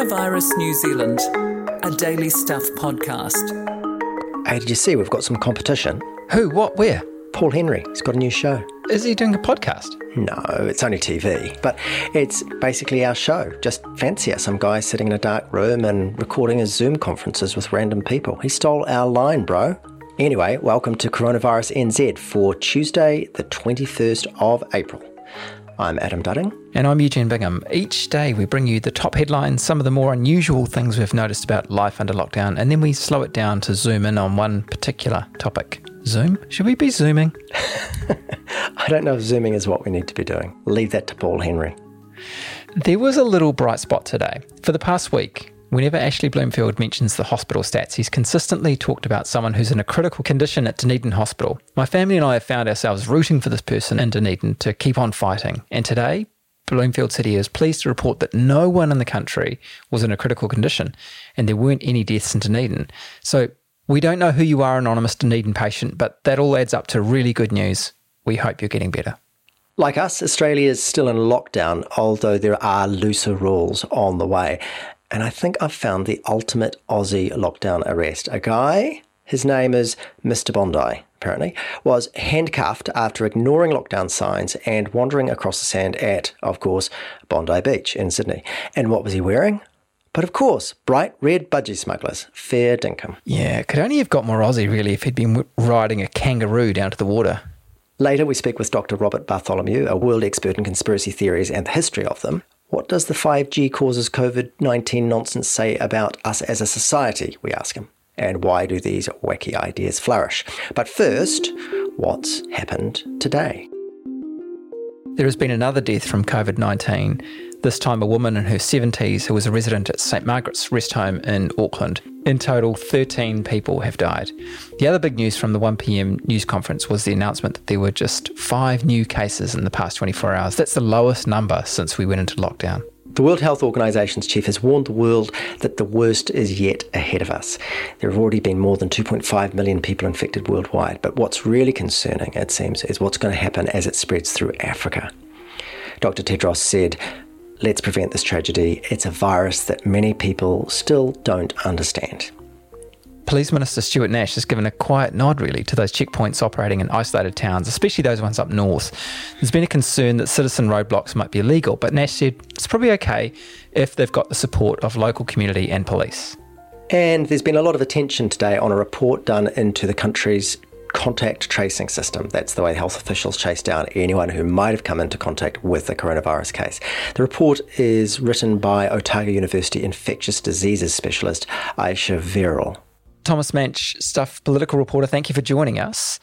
Coronavirus New Zealand, a daily stuff podcast. Hey, did you see we've got some competition? Who? What? Where? Paul Henry, he's got a new show. Is he doing a podcast? No, it's only TV, but it's basically our show. Just fancy it, some guy sitting in a dark room and recording his Zoom conferences with random people. He stole our line, bro. Anyway, welcome to Coronavirus NZ for Tuesday, the 21st of April. I'm Adam Dudding. And I'm Eugene Bingham. Each day we bring you the top headlines, some of the more unusual things we've noticed about life under lockdown, and then we slow it down to zoom in on one particular topic. Zoom? Should we be zooming? I don't know if zooming is what we need to be doing. Leave that to Paul Henry. There was a little bright spot today. For the past week, Whenever Ashley Bloomfield mentions the hospital stats, he's consistently talked about someone who's in a critical condition at Dunedin Hospital. My family and I have found ourselves rooting for this person in Dunedin to keep on fighting. And today, Bloomfield City is pleased to report that no one in the country was in a critical condition and there weren't any deaths in Dunedin. So we don't know who you are, anonymous Dunedin patient, but that all adds up to really good news. We hope you're getting better. Like us, Australia is still in lockdown, although there are looser rules on the way. And I think I've found the ultimate Aussie lockdown arrest. A guy, his name is Mr. Bondi, apparently, was handcuffed after ignoring lockdown signs and wandering across the sand at, of course, Bondi Beach in Sydney. And what was he wearing? But of course, bright red budgie smugglers. Fair dinkum. Yeah, could only have got more Aussie really if he'd been riding a kangaroo down to the water. Later, we speak with Dr. Robert Bartholomew, a world expert in conspiracy theories and the history of them. What does the 5G causes COVID 19 nonsense say about us as a society? We ask him. And why do these wacky ideas flourish? But first, what's happened today? There has been another death from COVID 19, this time a woman in her 70s who was a resident at St Margaret's Rest Home in Auckland. In total, 13 people have died. The other big news from the 1pm news conference was the announcement that there were just five new cases in the past 24 hours. That's the lowest number since we went into lockdown. The World Health Organization's chief has warned the world that the worst is yet ahead of us. There have already been more than 2.5 million people infected worldwide, but what's really concerning, it seems, is what's going to happen as it spreads through Africa. Dr. Tedros said, Let's prevent this tragedy. It's a virus that many people still don't understand. Police Minister Stuart Nash has given a quiet nod, really, to those checkpoints operating in isolated towns, especially those ones up north. There's been a concern that citizen roadblocks might be illegal, but Nash said it's probably okay if they've got the support of local community and police. And there's been a lot of attention today on a report done into the country's contact tracing system. That's the way health officials chase down anyone who might have come into contact with a coronavirus case. The report is written by Otago University infectious diseases specialist Ayesha Verrall. Thomas Manch, Stuff political reporter, thank you for joining us.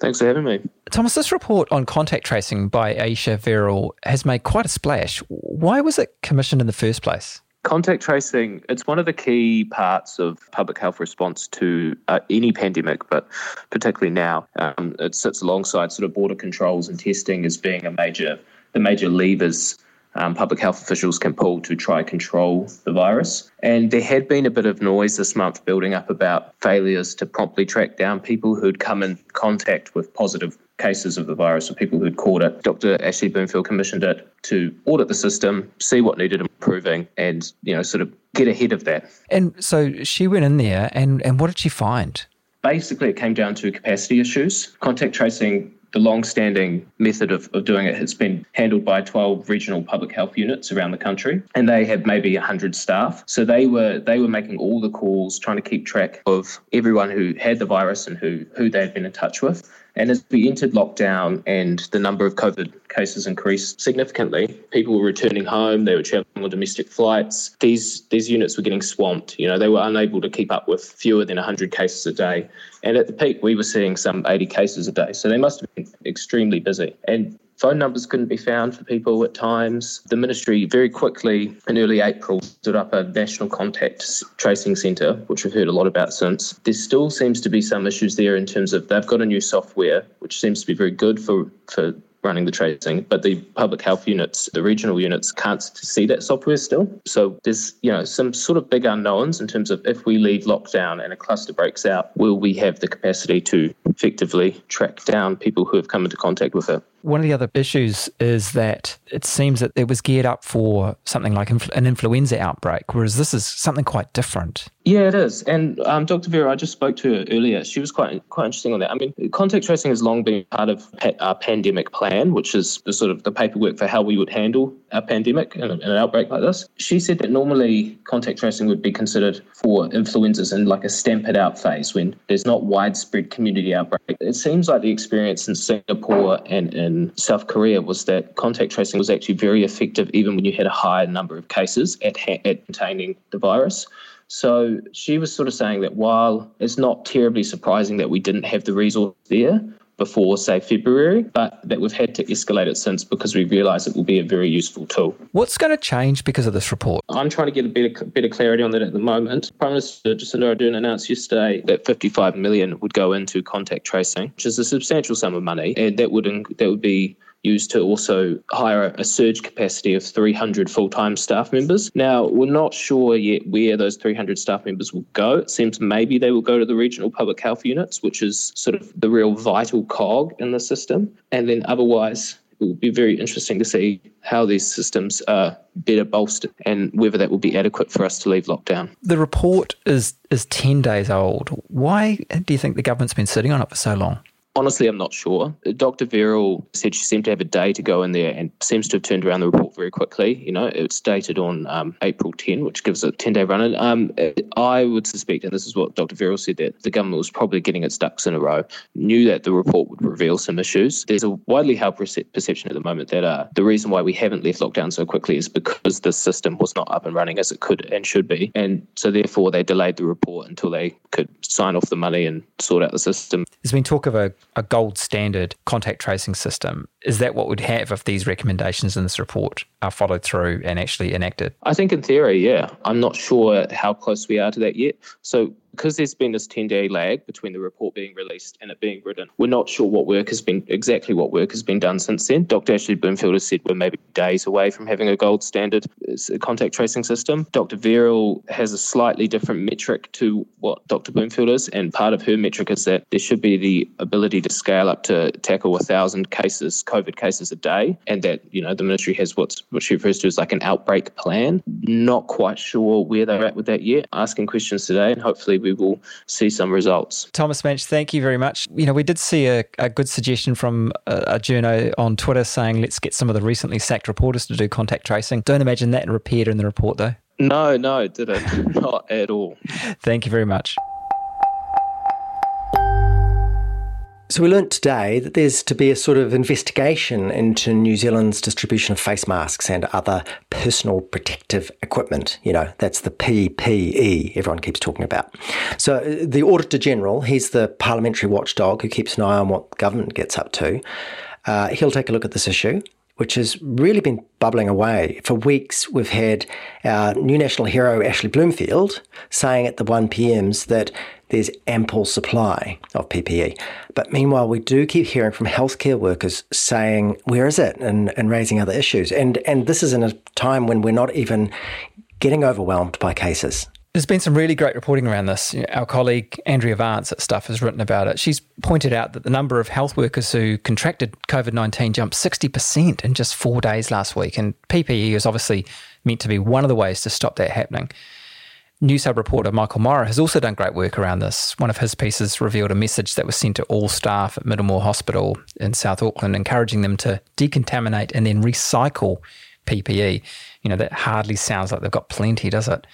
Thanks for having me. Thomas, this report on contact tracing by Ayesha Verrall has made quite a splash. Why was it commissioned in the first place? Contact tracing, it's one of the key parts of public health response to uh, any pandemic, but particularly now. Um, it sits alongside sort of border controls and testing as being a major, the major levers um, public health officials can pull to try control the virus. And there had been a bit of noise this month building up about failures to promptly track down people who'd come in contact with positive cases of the virus or people who'd caught it. Dr. Ashley Bloomfield commissioned it to audit the system, see what needed improving, and you know sort of get ahead of that. And so she went in there, and and what did she find? Basically, it came down to capacity issues. Contact tracing the long-standing method of, of doing it has been handled by 12 regional public health units around the country and they have maybe 100 staff. So they were they were making all the calls trying to keep track of everyone who had the virus and who who they had been in touch with and as we entered lockdown and the number of COVID cases increased significantly, people were returning home, they were traveling on domestic flights. These these units were getting swamped. You know, they were unable to keep up with fewer than 100 cases a day. And at the peak, we were seeing some 80 cases a day. So they must have been extremely busy. And Phone numbers couldn't be found for people at times. The ministry very quickly in early April stood up a national contact tracing centre, which we've heard a lot about since. There still seems to be some issues there in terms of they've got a new software, which seems to be very good for, for running the tracing, but the public health units, the regional units, can't see that software still. So there's you know some sort of big unknowns in terms of if we leave lockdown and a cluster breaks out, will we have the capacity to effectively track down people who have come into contact with it? One of the other issues is that it seems that it was geared up for something like an influenza outbreak, whereas this is something quite different. Yeah, it is. And um, Dr. Verrall, I just spoke to her earlier. She was quite quite interesting on that. I mean, contact tracing has long been part of our pandemic plan, which is the sort of the paperwork for how we would handle a pandemic and an outbreak like this. She said that normally contact tracing would be considered for influenzas in like a stamp it out phase when there's not widespread community outbreak. It seems like the experience in Singapore and in South Korea was that contact tracing was actually very effective even when you had a higher number of cases at, at containing the virus. So she was sort of saying that while it's not terribly surprising that we didn't have the resource there before, say, February, but that we've had to escalate it since because we realise it will be a very useful tool. What's going to change because of this report? I'm trying to get a better better clarity on that at the moment. Prime Minister Jacinda Ardern announced yesterday that 55 million would go into contact tracing, which is a substantial sum of money, and that would that would be used to also hire a surge capacity of 300 full time staff members. Now, we're not sure yet where those 300 staff members will go. It seems maybe they will go to the regional public health units, which is sort of the real vital cog in the system. And then otherwise, it will be very interesting to see how these systems are better bolstered and whether that will be adequate for us to leave lockdown. The report is is 10 days old. Why do you think the government's been sitting on it for so long? Honestly, I'm not sure. Dr. Verrall said she seemed to have a day to go in there and seems to have turned around the report very quickly. You know, it's dated on um, April 10, which gives it a 10 day run. Um, I would suspect, and this is what Dr. Verrall said, that the government was probably getting its ducks in a row, knew that the report would reveal some issues. There's a widely held perception at the moment that uh, the reason why we haven't left lockdown so quickly is because the system was not up and running as it could and should be. And so, therefore, they delayed the report until they could sign off the money and sort out the system. There's been talk of a a gold standard contact tracing system. Is that what we'd have if these recommendations in this report are followed through and actually enacted? I think in theory, yeah. I'm not sure how close we are to that yet. So because there's been this 10 day lag between the report being released and it being written, we're not sure what work has been exactly what work has been done since then. Dr. Ashley Bloomfield has said we're maybe days away from having a gold standard contact tracing system. Dr. Verrall has a slightly different metric to what Dr. Bloomfield is, and part of her metric is that there should be the ability to scale up to tackle a thousand cases, COVID cases a day, and that you know the ministry has what's what she refers to as like an outbreak plan. Not quite sure where they're at with that yet. Asking questions today, and hopefully we will see some results. Thomas Manch, thank you very much. You know, we did see a, a good suggestion from a, a journo on Twitter saying let's get some of the recently sacked reporters to do contact tracing. Don't imagine that appeared in the report though. No, no, did it? Not at all. Thank you very much. So we learnt today that there's to be a sort of investigation into New Zealand's distribution of face masks and other personal protective equipment. You know, that's the PPE everyone keeps talking about. So uh, the Auditor General, he's the parliamentary watchdog who keeps an eye on what government gets up to. Uh, he'll take a look at this issue which has really been bubbling away. For weeks, we've had our new national hero, Ashley Bloomfield, saying at the 1PMs that there's ample supply of PPE. But meanwhile, we do keep hearing from healthcare workers saying, where is it? And, and raising other issues. And, and this is in a time when we're not even getting overwhelmed by cases. There's been some really great reporting around this. Our colleague Andrea Vance at Stuff has written about it. She's pointed out that the number of health workers who contracted COVID 19 jumped 60% in just four days last week. And PPE is obviously meant to be one of the ways to stop that happening. Newshub reporter Michael Morrah has also done great work around this. One of his pieces revealed a message that was sent to all staff at Middlemore Hospital in South Auckland, encouraging them to decontaminate and then recycle PPE. You know, that hardly sounds like they've got plenty, does it?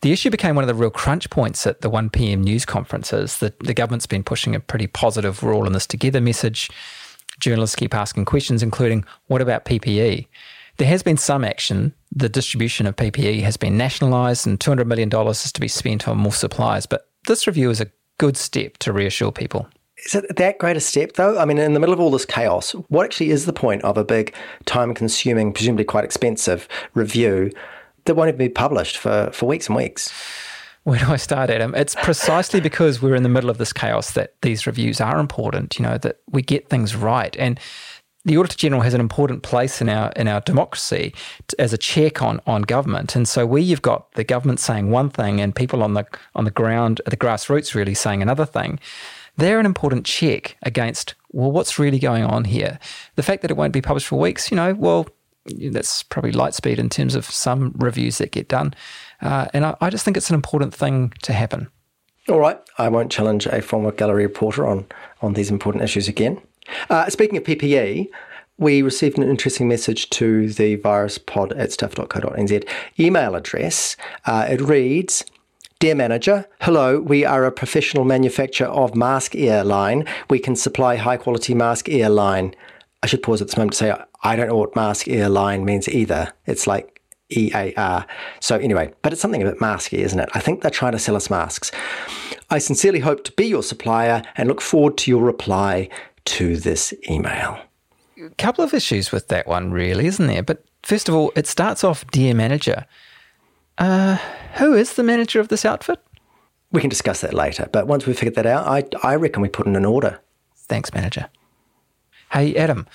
The issue became one of the real crunch points at the 1pm news conferences. The, the government's been pushing a pretty positive we're all in this together message. Journalists keep asking questions, including what about PPE? There has been some action. The distribution of PPE has been nationalised, and $200 million is to be spent on more supplies. But this review is a good step to reassure people. Is it that great a step, though? I mean, in the middle of all this chaos, what actually is the point of a big, time consuming, presumably quite expensive review that won't even be published for, for weeks and weeks. Where do I start, Adam? It's precisely because we're in the middle of this chaos that these reviews are important, you know, that we get things right. And the Auditor General has an important place in our in our democracy as a check on on government. And so where you've got the government saying one thing and people on the on the ground, the grassroots really saying another thing, they're an important check against well, what's really going on here? The fact that it won't be published for weeks, you know, well, that's probably light speed in terms of some reviews that get done. Uh, and I, I just think it's an important thing to happen. All right, I won't challenge a former gallery reporter on, on these important issues again. Uh, speaking of PPE, we received an interesting message to the viruspod at stuff.co.nz email address. Uh, it reads, Dear manager, hello, we are a professional manufacturer of mask airline. We can supply high quality mask airline. I should pause at this moment to say I don't know what mask airline means either. It's like E A R. So, anyway, but it's something a bit masky, isn't it? I think they're trying to sell us masks. I sincerely hope to be your supplier and look forward to your reply to this email. A couple of issues with that one, really, isn't there? But first of all, it starts off Dear Manager. Uh, who is the manager of this outfit? We can discuss that later, but once we figured that out, I, I reckon we put in an order. Thanks, manager. Hey, Adam,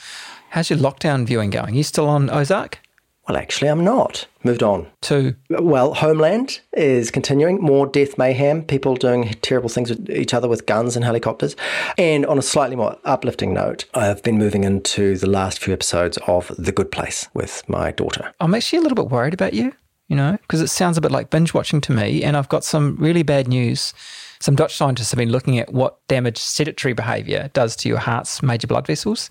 how's your lockdown viewing going? You still on Ozark? Well, actually, I'm not. Moved on. To Well, Homeland is continuing. More death mayhem, people doing terrible things with each other with guns and helicopters. And on a slightly more uplifting note, I've been moving into the last few episodes of The Good Place with my daughter. I'm actually a little bit worried about you, you know, because it sounds a bit like binge watching to me. And I've got some really bad news. Some Dutch scientists have been looking at what damage sedentary behavior does to your heart's major blood vessels.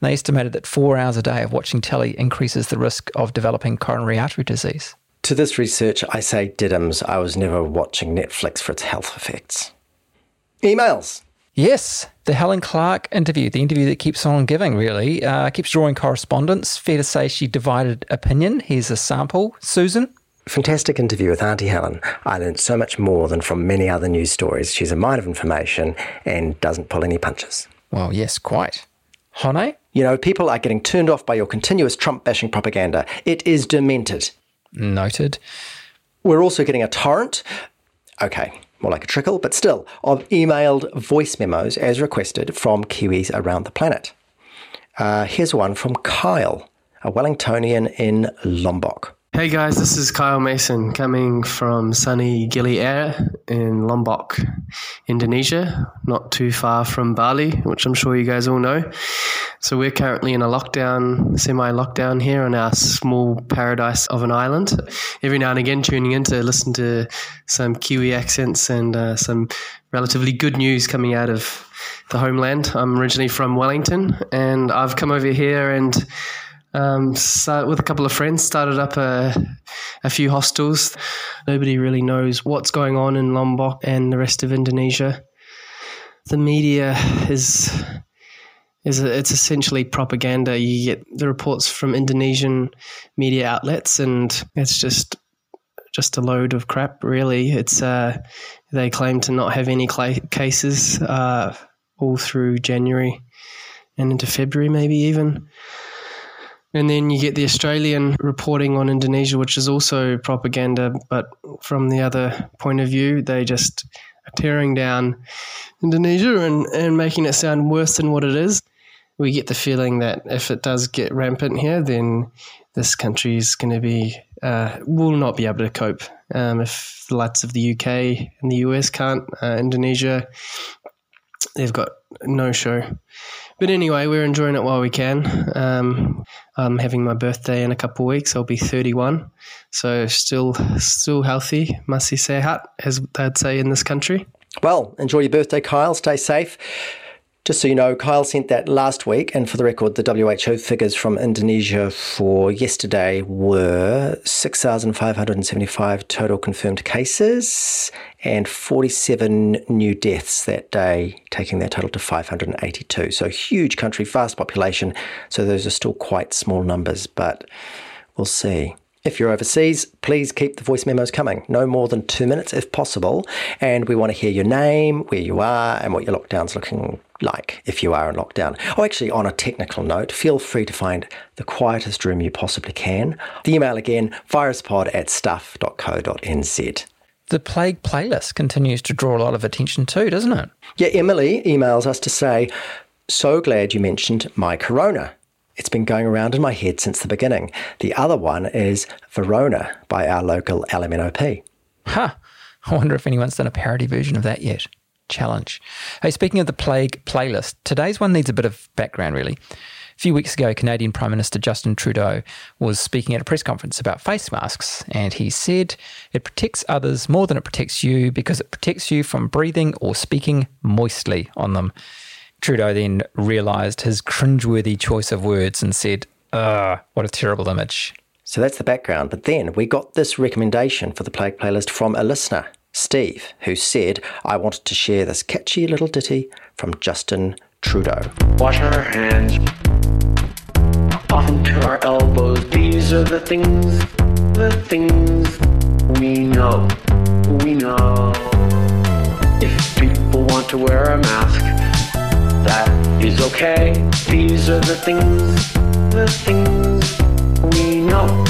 They estimated that four hours a day of watching telly increases the risk of developing coronary artery disease. To this research, I say diddums. I was never watching Netflix for its health effects. Emails. Yes, the Helen Clark interview, the interview that keeps on giving, really, uh, keeps drawing correspondence. Fair to say she divided opinion. Here's a sample. Susan? Fantastic interview with Auntie Helen. I learned so much more than from many other news stories. She's a mine of information and doesn't pull any punches. Well, yes, quite. Hone? You know, people are getting turned off by your continuous Trump bashing propaganda. It is demented. Noted. We're also getting a torrent, okay, more like a trickle, but still, of emailed voice memos as requested from Kiwis around the planet. Uh, here's one from Kyle, a Wellingtonian in Lombok. Hey guys, this is Kyle Mason coming from sunny Gili Air in Lombok, Indonesia, not too far from Bali, which I'm sure you guys all know. So we're currently in a lockdown, semi lockdown here on our small paradise of an island. Every now and again, tuning in to listen to some Kiwi accents and uh, some relatively good news coming out of the homeland. I'm originally from Wellington and I've come over here and um, start with a couple of friends, started up a, a few hostels. Nobody really knows what's going on in Lombok and the rest of Indonesia. The media is is a, it's essentially propaganda. You get the reports from Indonesian media outlets, and it's just just a load of crap. Really, it's uh, they claim to not have any cla- cases uh, all through January and into February, maybe even. And then you get the Australian reporting on Indonesia, which is also propaganda, but from the other point of view, they just are tearing down Indonesia and, and making it sound worse than what it is. We get the feeling that if it does get rampant here, then this country is going to be, uh, will not be able to cope. Um, if the likes of the UK and the US can't, uh, Indonesia, they've got no show. But anyway, we're enjoying it while we can. Um, I'm having my birthday in a couple of weeks. I'll be 31, so still still healthy. Masih sehat, as they'd say in this country. Well, enjoy your birthday, Kyle. Stay safe. Just so you know, Kyle sent that last week, and for the record, the WHO figures from Indonesia for yesterday were 6,575 total confirmed cases and 47 new deaths that day, taking their total to 582. So, huge country, vast population. So, those are still quite small numbers, but we'll see. If you're overseas, please keep the voice memos coming. No more than two minutes if possible. And we want to hear your name, where you are, and what your lockdown's looking like if you are in lockdown. Oh, actually, on a technical note, feel free to find the quietest room you possibly can. The email again, viruspod at stuff.co.nz. The plague playlist continues to draw a lot of attention too, doesn't it? Yeah, Emily emails us to say, So glad you mentioned my corona. It's been going around in my head since the beginning. The other one is Verona by our local Elemeno P. Huh. I wonder if anyone's done a parody version of that yet. challenge. Hey, speaking of the plague playlist, today's one needs a bit of background, really. A few weeks ago, Canadian Prime Minister Justin Trudeau was speaking at a press conference about face masks, and he said it protects others more than it protects you because it protects you from breathing or speaking moistly on them. Trudeau then realised his cringeworthy choice of words and said, Ugh, what a terrible image. So that's the background. But then we got this recommendation for the Plague playlist from a listener, Steve, who said, I wanted to share this catchy little ditty from Justin Trudeau. Wash our hands often to our elbows. These are the things, the things we know, we know. If people want to wear a mask, that is okay. These are the things, the things we know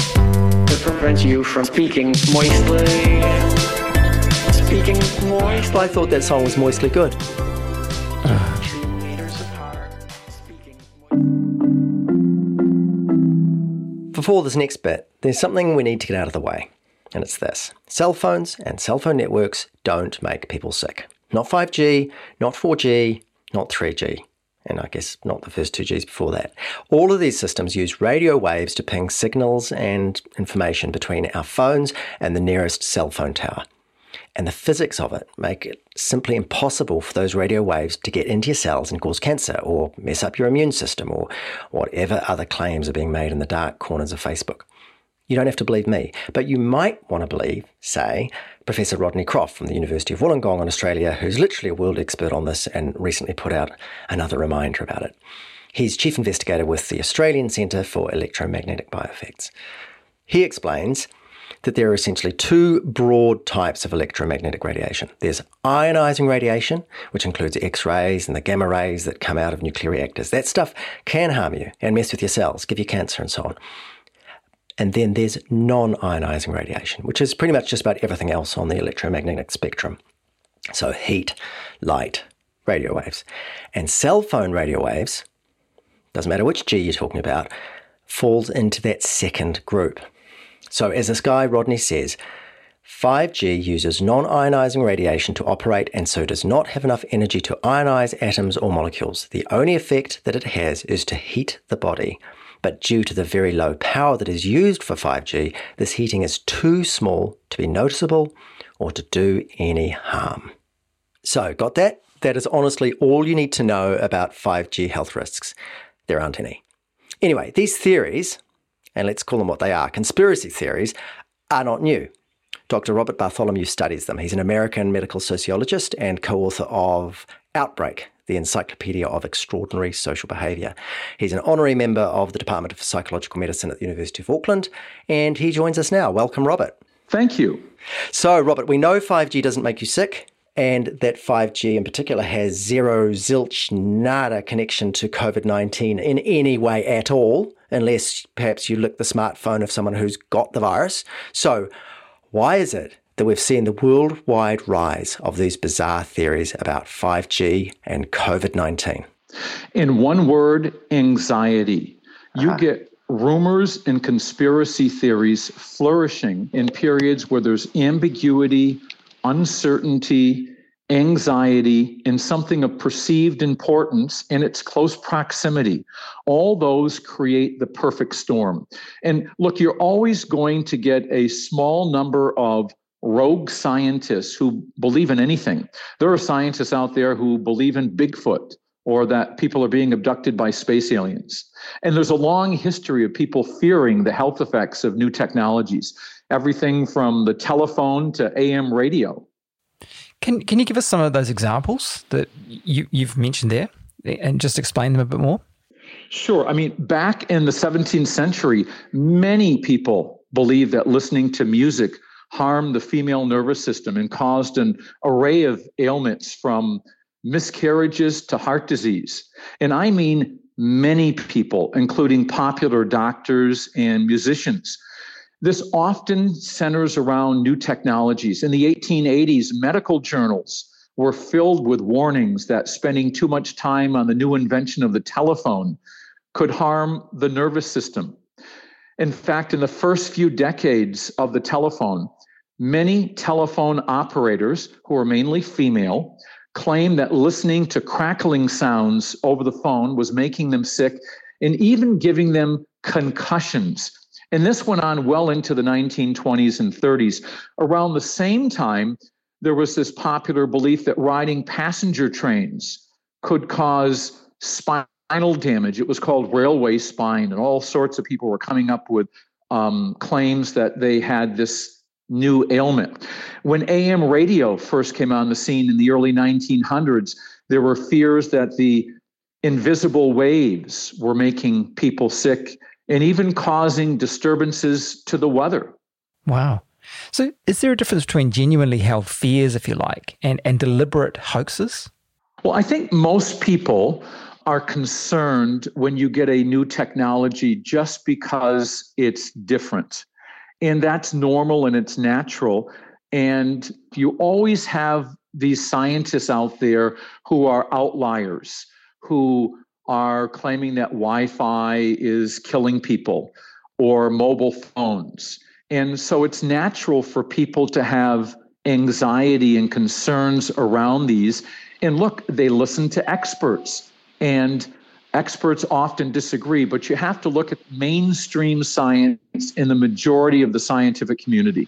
to prevent you from speaking moistly. Speaking moistly. I thought that song was moistly good. Two meters apart. Speaking Before this next bit, there's something we need to get out of the way, and it's this cell phones and cell phone networks don't make people sick. Not 5G, not 4G, not 3G, and I guess not the first two Gs before that. All of these systems use radio waves to ping signals and information between our phones and the nearest cell phone tower. And the physics of it make it simply impossible for those radio waves to get into your cells and cause cancer or mess up your immune system or whatever other claims are being made in the dark corners of Facebook. You don't have to believe me, but you might want to believe, say, Professor Rodney Croft from the University of Wollongong in Australia, who's literally a world expert on this and recently put out another reminder about it. He's chief investigator with the Australian Centre for Electromagnetic Bioeffects. He explains that there are essentially two broad types of electromagnetic radiation. There's ionizing radiation, which includes X rays and the gamma rays that come out of nuclear reactors. That stuff can harm you and mess with your cells, give you cancer, and so on. And then there's non ionizing radiation, which is pretty much just about everything else on the electromagnetic spectrum. So, heat, light, radio waves. And cell phone radio waves, doesn't matter which G you're talking about, falls into that second group. So, as this guy Rodney says, 5G uses non ionizing radiation to operate and so does not have enough energy to ionize atoms or molecules. The only effect that it has is to heat the body. But due to the very low power that is used for 5G, this heating is too small to be noticeable or to do any harm. So, got that? That is honestly all you need to know about 5G health risks. There aren't any. Anyway, these theories, and let's call them what they are conspiracy theories, are not new. Dr. Robert Bartholomew studies them. He's an American medical sociologist and co author of Outbreak, the Encyclopedia of Extraordinary Social Behaviour. He's an honorary member of the Department of Psychological Medicine at the University of Auckland, and he joins us now. Welcome, Robert. Thank you. So, Robert, we know 5G doesn't make you sick, and that 5G in particular has zero, zilch, nada connection to COVID 19 in any way at all, unless perhaps you lick the smartphone of someone who's got the virus. So, why is it that we've seen the worldwide rise of these bizarre theories about 5G and COVID 19? In one word, anxiety. You uh-huh. get rumors and conspiracy theories flourishing in periods where there's ambiguity, uncertainty, anxiety, and something of perceived importance in its close proximity. All those create the perfect storm. And look, you're always going to get a small number of rogue scientists who believe in anything. There are scientists out there who believe in Bigfoot or that people are being abducted by space aliens. And there's a long history of people fearing the health effects of new technologies, everything from the telephone to AM radio. Can, can you give us some of those examples that you, you've mentioned there and just explain them a bit more? Sure. I mean, back in the 17th century, many people believed that listening to music harmed the female nervous system and caused an array of ailments from miscarriages to heart disease. And I mean many people, including popular doctors and musicians. This often centers around new technologies. In the 1880s, medical journals were filled with warnings that spending too much time on the new invention of the telephone could harm the nervous system. In fact, in the first few decades of the telephone, many telephone operators, who were mainly female, claimed that listening to crackling sounds over the phone was making them sick and even giving them concussions. And this went on well into the 1920s and 30s. Around the same time, there was this popular belief that riding passenger trains could cause spinal damage. It was called railway spine, and all sorts of people were coming up with um, claims that they had this new ailment. When AM radio first came on the scene in the early 1900s, there were fears that the invisible waves were making people sick and even causing disturbances to the weather. Wow. So, is there a difference between genuinely held fears, if you like, and, and deliberate hoaxes? Well, I think most people are concerned when you get a new technology just because it's different. And that's normal and it's natural. And you always have these scientists out there who are outliers, who are claiming that Wi Fi is killing people or mobile phones. And so it's natural for people to have anxiety and concerns around these. And look, they listen to experts, and experts often disagree, but you have to look at mainstream science in the majority of the scientific community.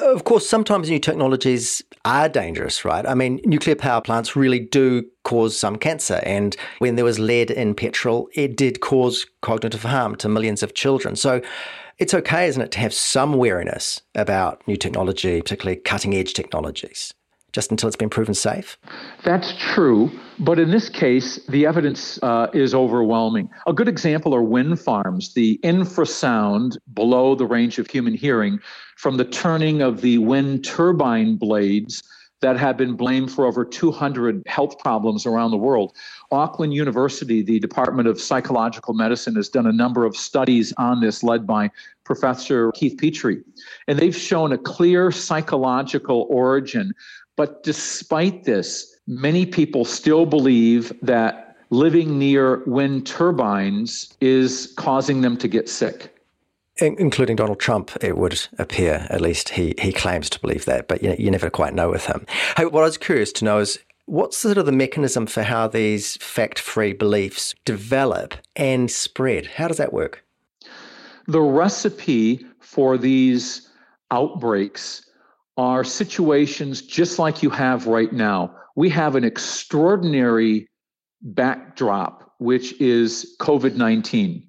Of course, sometimes new technologies are dangerous, right? I mean, nuclear power plants really do cause some cancer. And when there was lead in petrol, it did cause cognitive harm to millions of children. So it's okay, isn't it, to have some wariness about new technology, particularly cutting edge technologies, just until it's been proven safe? That's true. But in this case, the evidence uh, is overwhelming. A good example are wind farms. The infrasound below the range of human hearing from the turning of the wind turbine blades that have been blamed for over 200 health problems around the world. Auckland University, the Department of Psychological Medicine, has done a number of studies on this, led by Professor Keith Petrie. And they've shown a clear psychological origin. But despite this, many people still believe that living near wind turbines is causing them to get sick including Donald Trump, it would appear. At least he he claims to believe that, but you, you never quite know with him. Hey, what I was curious to know is what's sort of the mechanism for how these fact-free beliefs develop and spread? How does that work? The recipe for these outbreaks are situations just like you have right now. We have an extraordinary backdrop, which is COVID 19.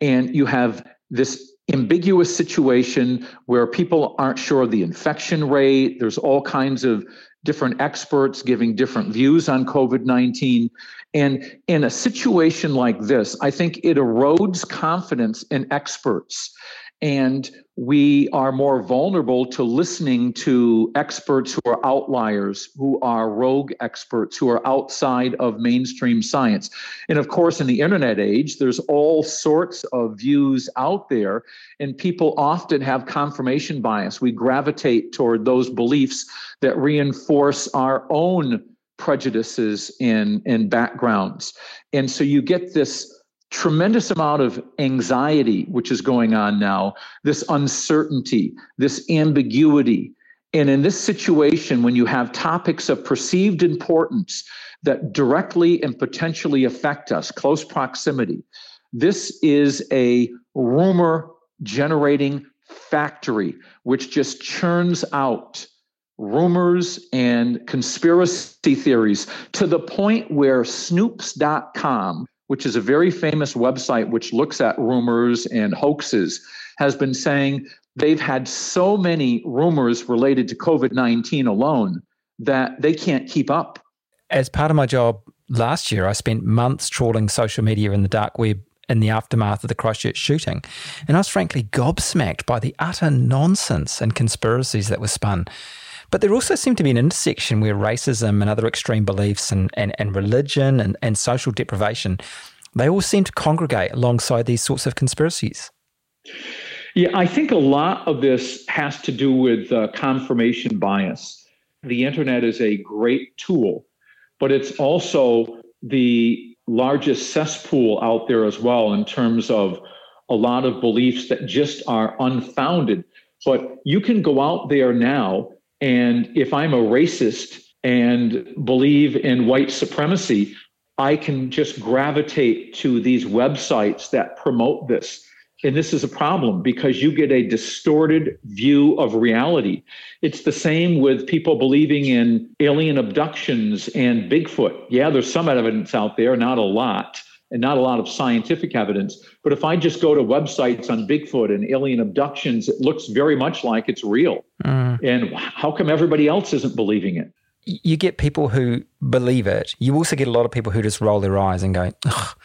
And you have this ambiguous situation where people aren't sure of the infection rate. There's all kinds of different experts giving different views on COVID 19. And in a situation like this, I think it erodes confidence in experts and we are more vulnerable to listening to experts who are outliers, who are rogue experts, who are outside of mainstream science. And of course, in the internet age, there's all sorts of views out there, and people often have confirmation bias. We gravitate toward those beliefs that reinforce our own prejudices and, and backgrounds. And so you get this tremendous amount of anxiety which is going on now this uncertainty this ambiguity. And in this situation when you have topics of perceived importance that directly and potentially affect us close proximity this is a rumor generating factory which just churns out rumors and conspiracy theories to the point where snopes.com which is a very famous website which looks at rumors and hoaxes, has been saying they've had so many rumors related to COVID 19 alone that they can't keep up. As part of my job last year, I spent months trawling social media in the dark web in the aftermath of the Christchurch shooting. And I was frankly gobsmacked by the utter nonsense and conspiracies that were spun. But there also seemed to be an intersection where racism and other extreme beliefs and, and, and religion and, and social deprivation, they all seem to congregate alongside these sorts of conspiracies. Yeah, I think a lot of this has to do with uh, confirmation bias. The internet is a great tool, but it's also the largest cesspool out there as well in terms of a lot of beliefs that just are unfounded. But you can go out there now and if I'm a racist and believe in white supremacy, I can just gravitate to these websites that promote this. And this is a problem because you get a distorted view of reality. It's the same with people believing in alien abductions and Bigfoot. Yeah, there's some evidence out there, not a lot, and not a lot of scientific evidence. But if I just go to websites on Bigfoot and alien abductions, it looks very much like it's real. Mm. And how come everybody else isn't believing it? You get people who believe it. You also get a lot of people who just roll their eyes and go, Ugh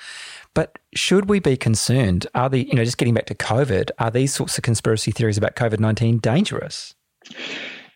but should we be concerned? Are the, you know, just getting back to COVID, are these sorts of conspiracy theories about COVID 19 dangerous?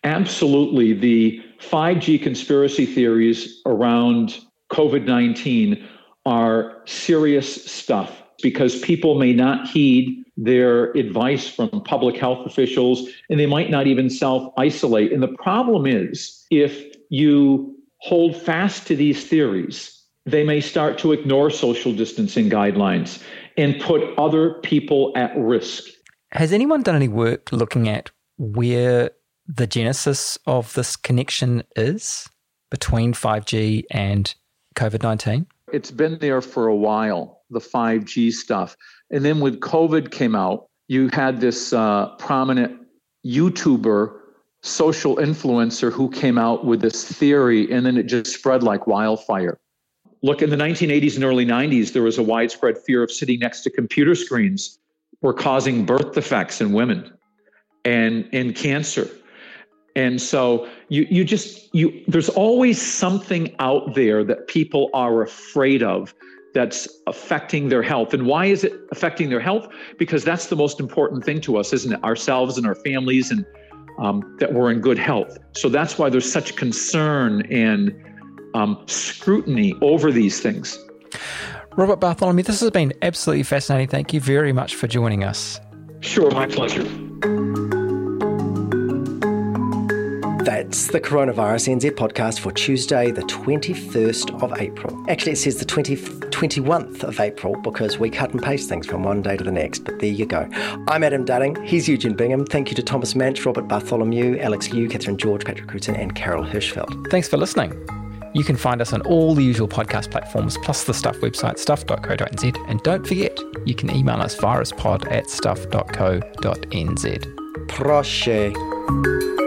Absolutely. The 5G conspiracy theories around COVID 19 are serious stuff because people may not heed their advice from public health officials and they might not even self isolate. And the problem is if you hold fast to these theories, they may start to ignore social distancing guidelines and put other people at risk. Has anyone done any work looking at where the genesis of this connection is between 5G and COVID 19? It's been there for a while, the 5G stuff. And then when COVID came out, you had this uh, prominent YouTuber, social influencer who came out with this theory, and then it just spread like wildfire look in the 1980s and early 90s there was a widespread fear of sitting next to computer screens were causing birth defects in women and in cancer and so you you just you there's always something out there that people are afraid of that's affecting their health and why is it affecting their health because that's the most important thing to us isn't it ourselves and our families and um, that we're in good health so that's why there's such concern and um, scrutiny over these things. Robert Bartholomew, this has been absolutely fascinating. Thank you very much for joining us. Sure, my pleasure. That's the Coronavirus NZ podcast for Tuesday, the 21st of April. Actually, it says the 20, 21st of April because we cut and paste things from one day to the next, but there you go. I'm Adam Dudding. He's Eugene Bingham. Thank you to Thomas Manch, Robert Bartholomew, Alex Liu, Catherine George, Patrick Crewdson, and Carol Hirschfeld. Thanks for listening. You can find us on all the usual podcast platforms, plus the Stuff website, stuff.co.nz. And don't forget, you can email us viruspod at stuff.co.nz. Proche.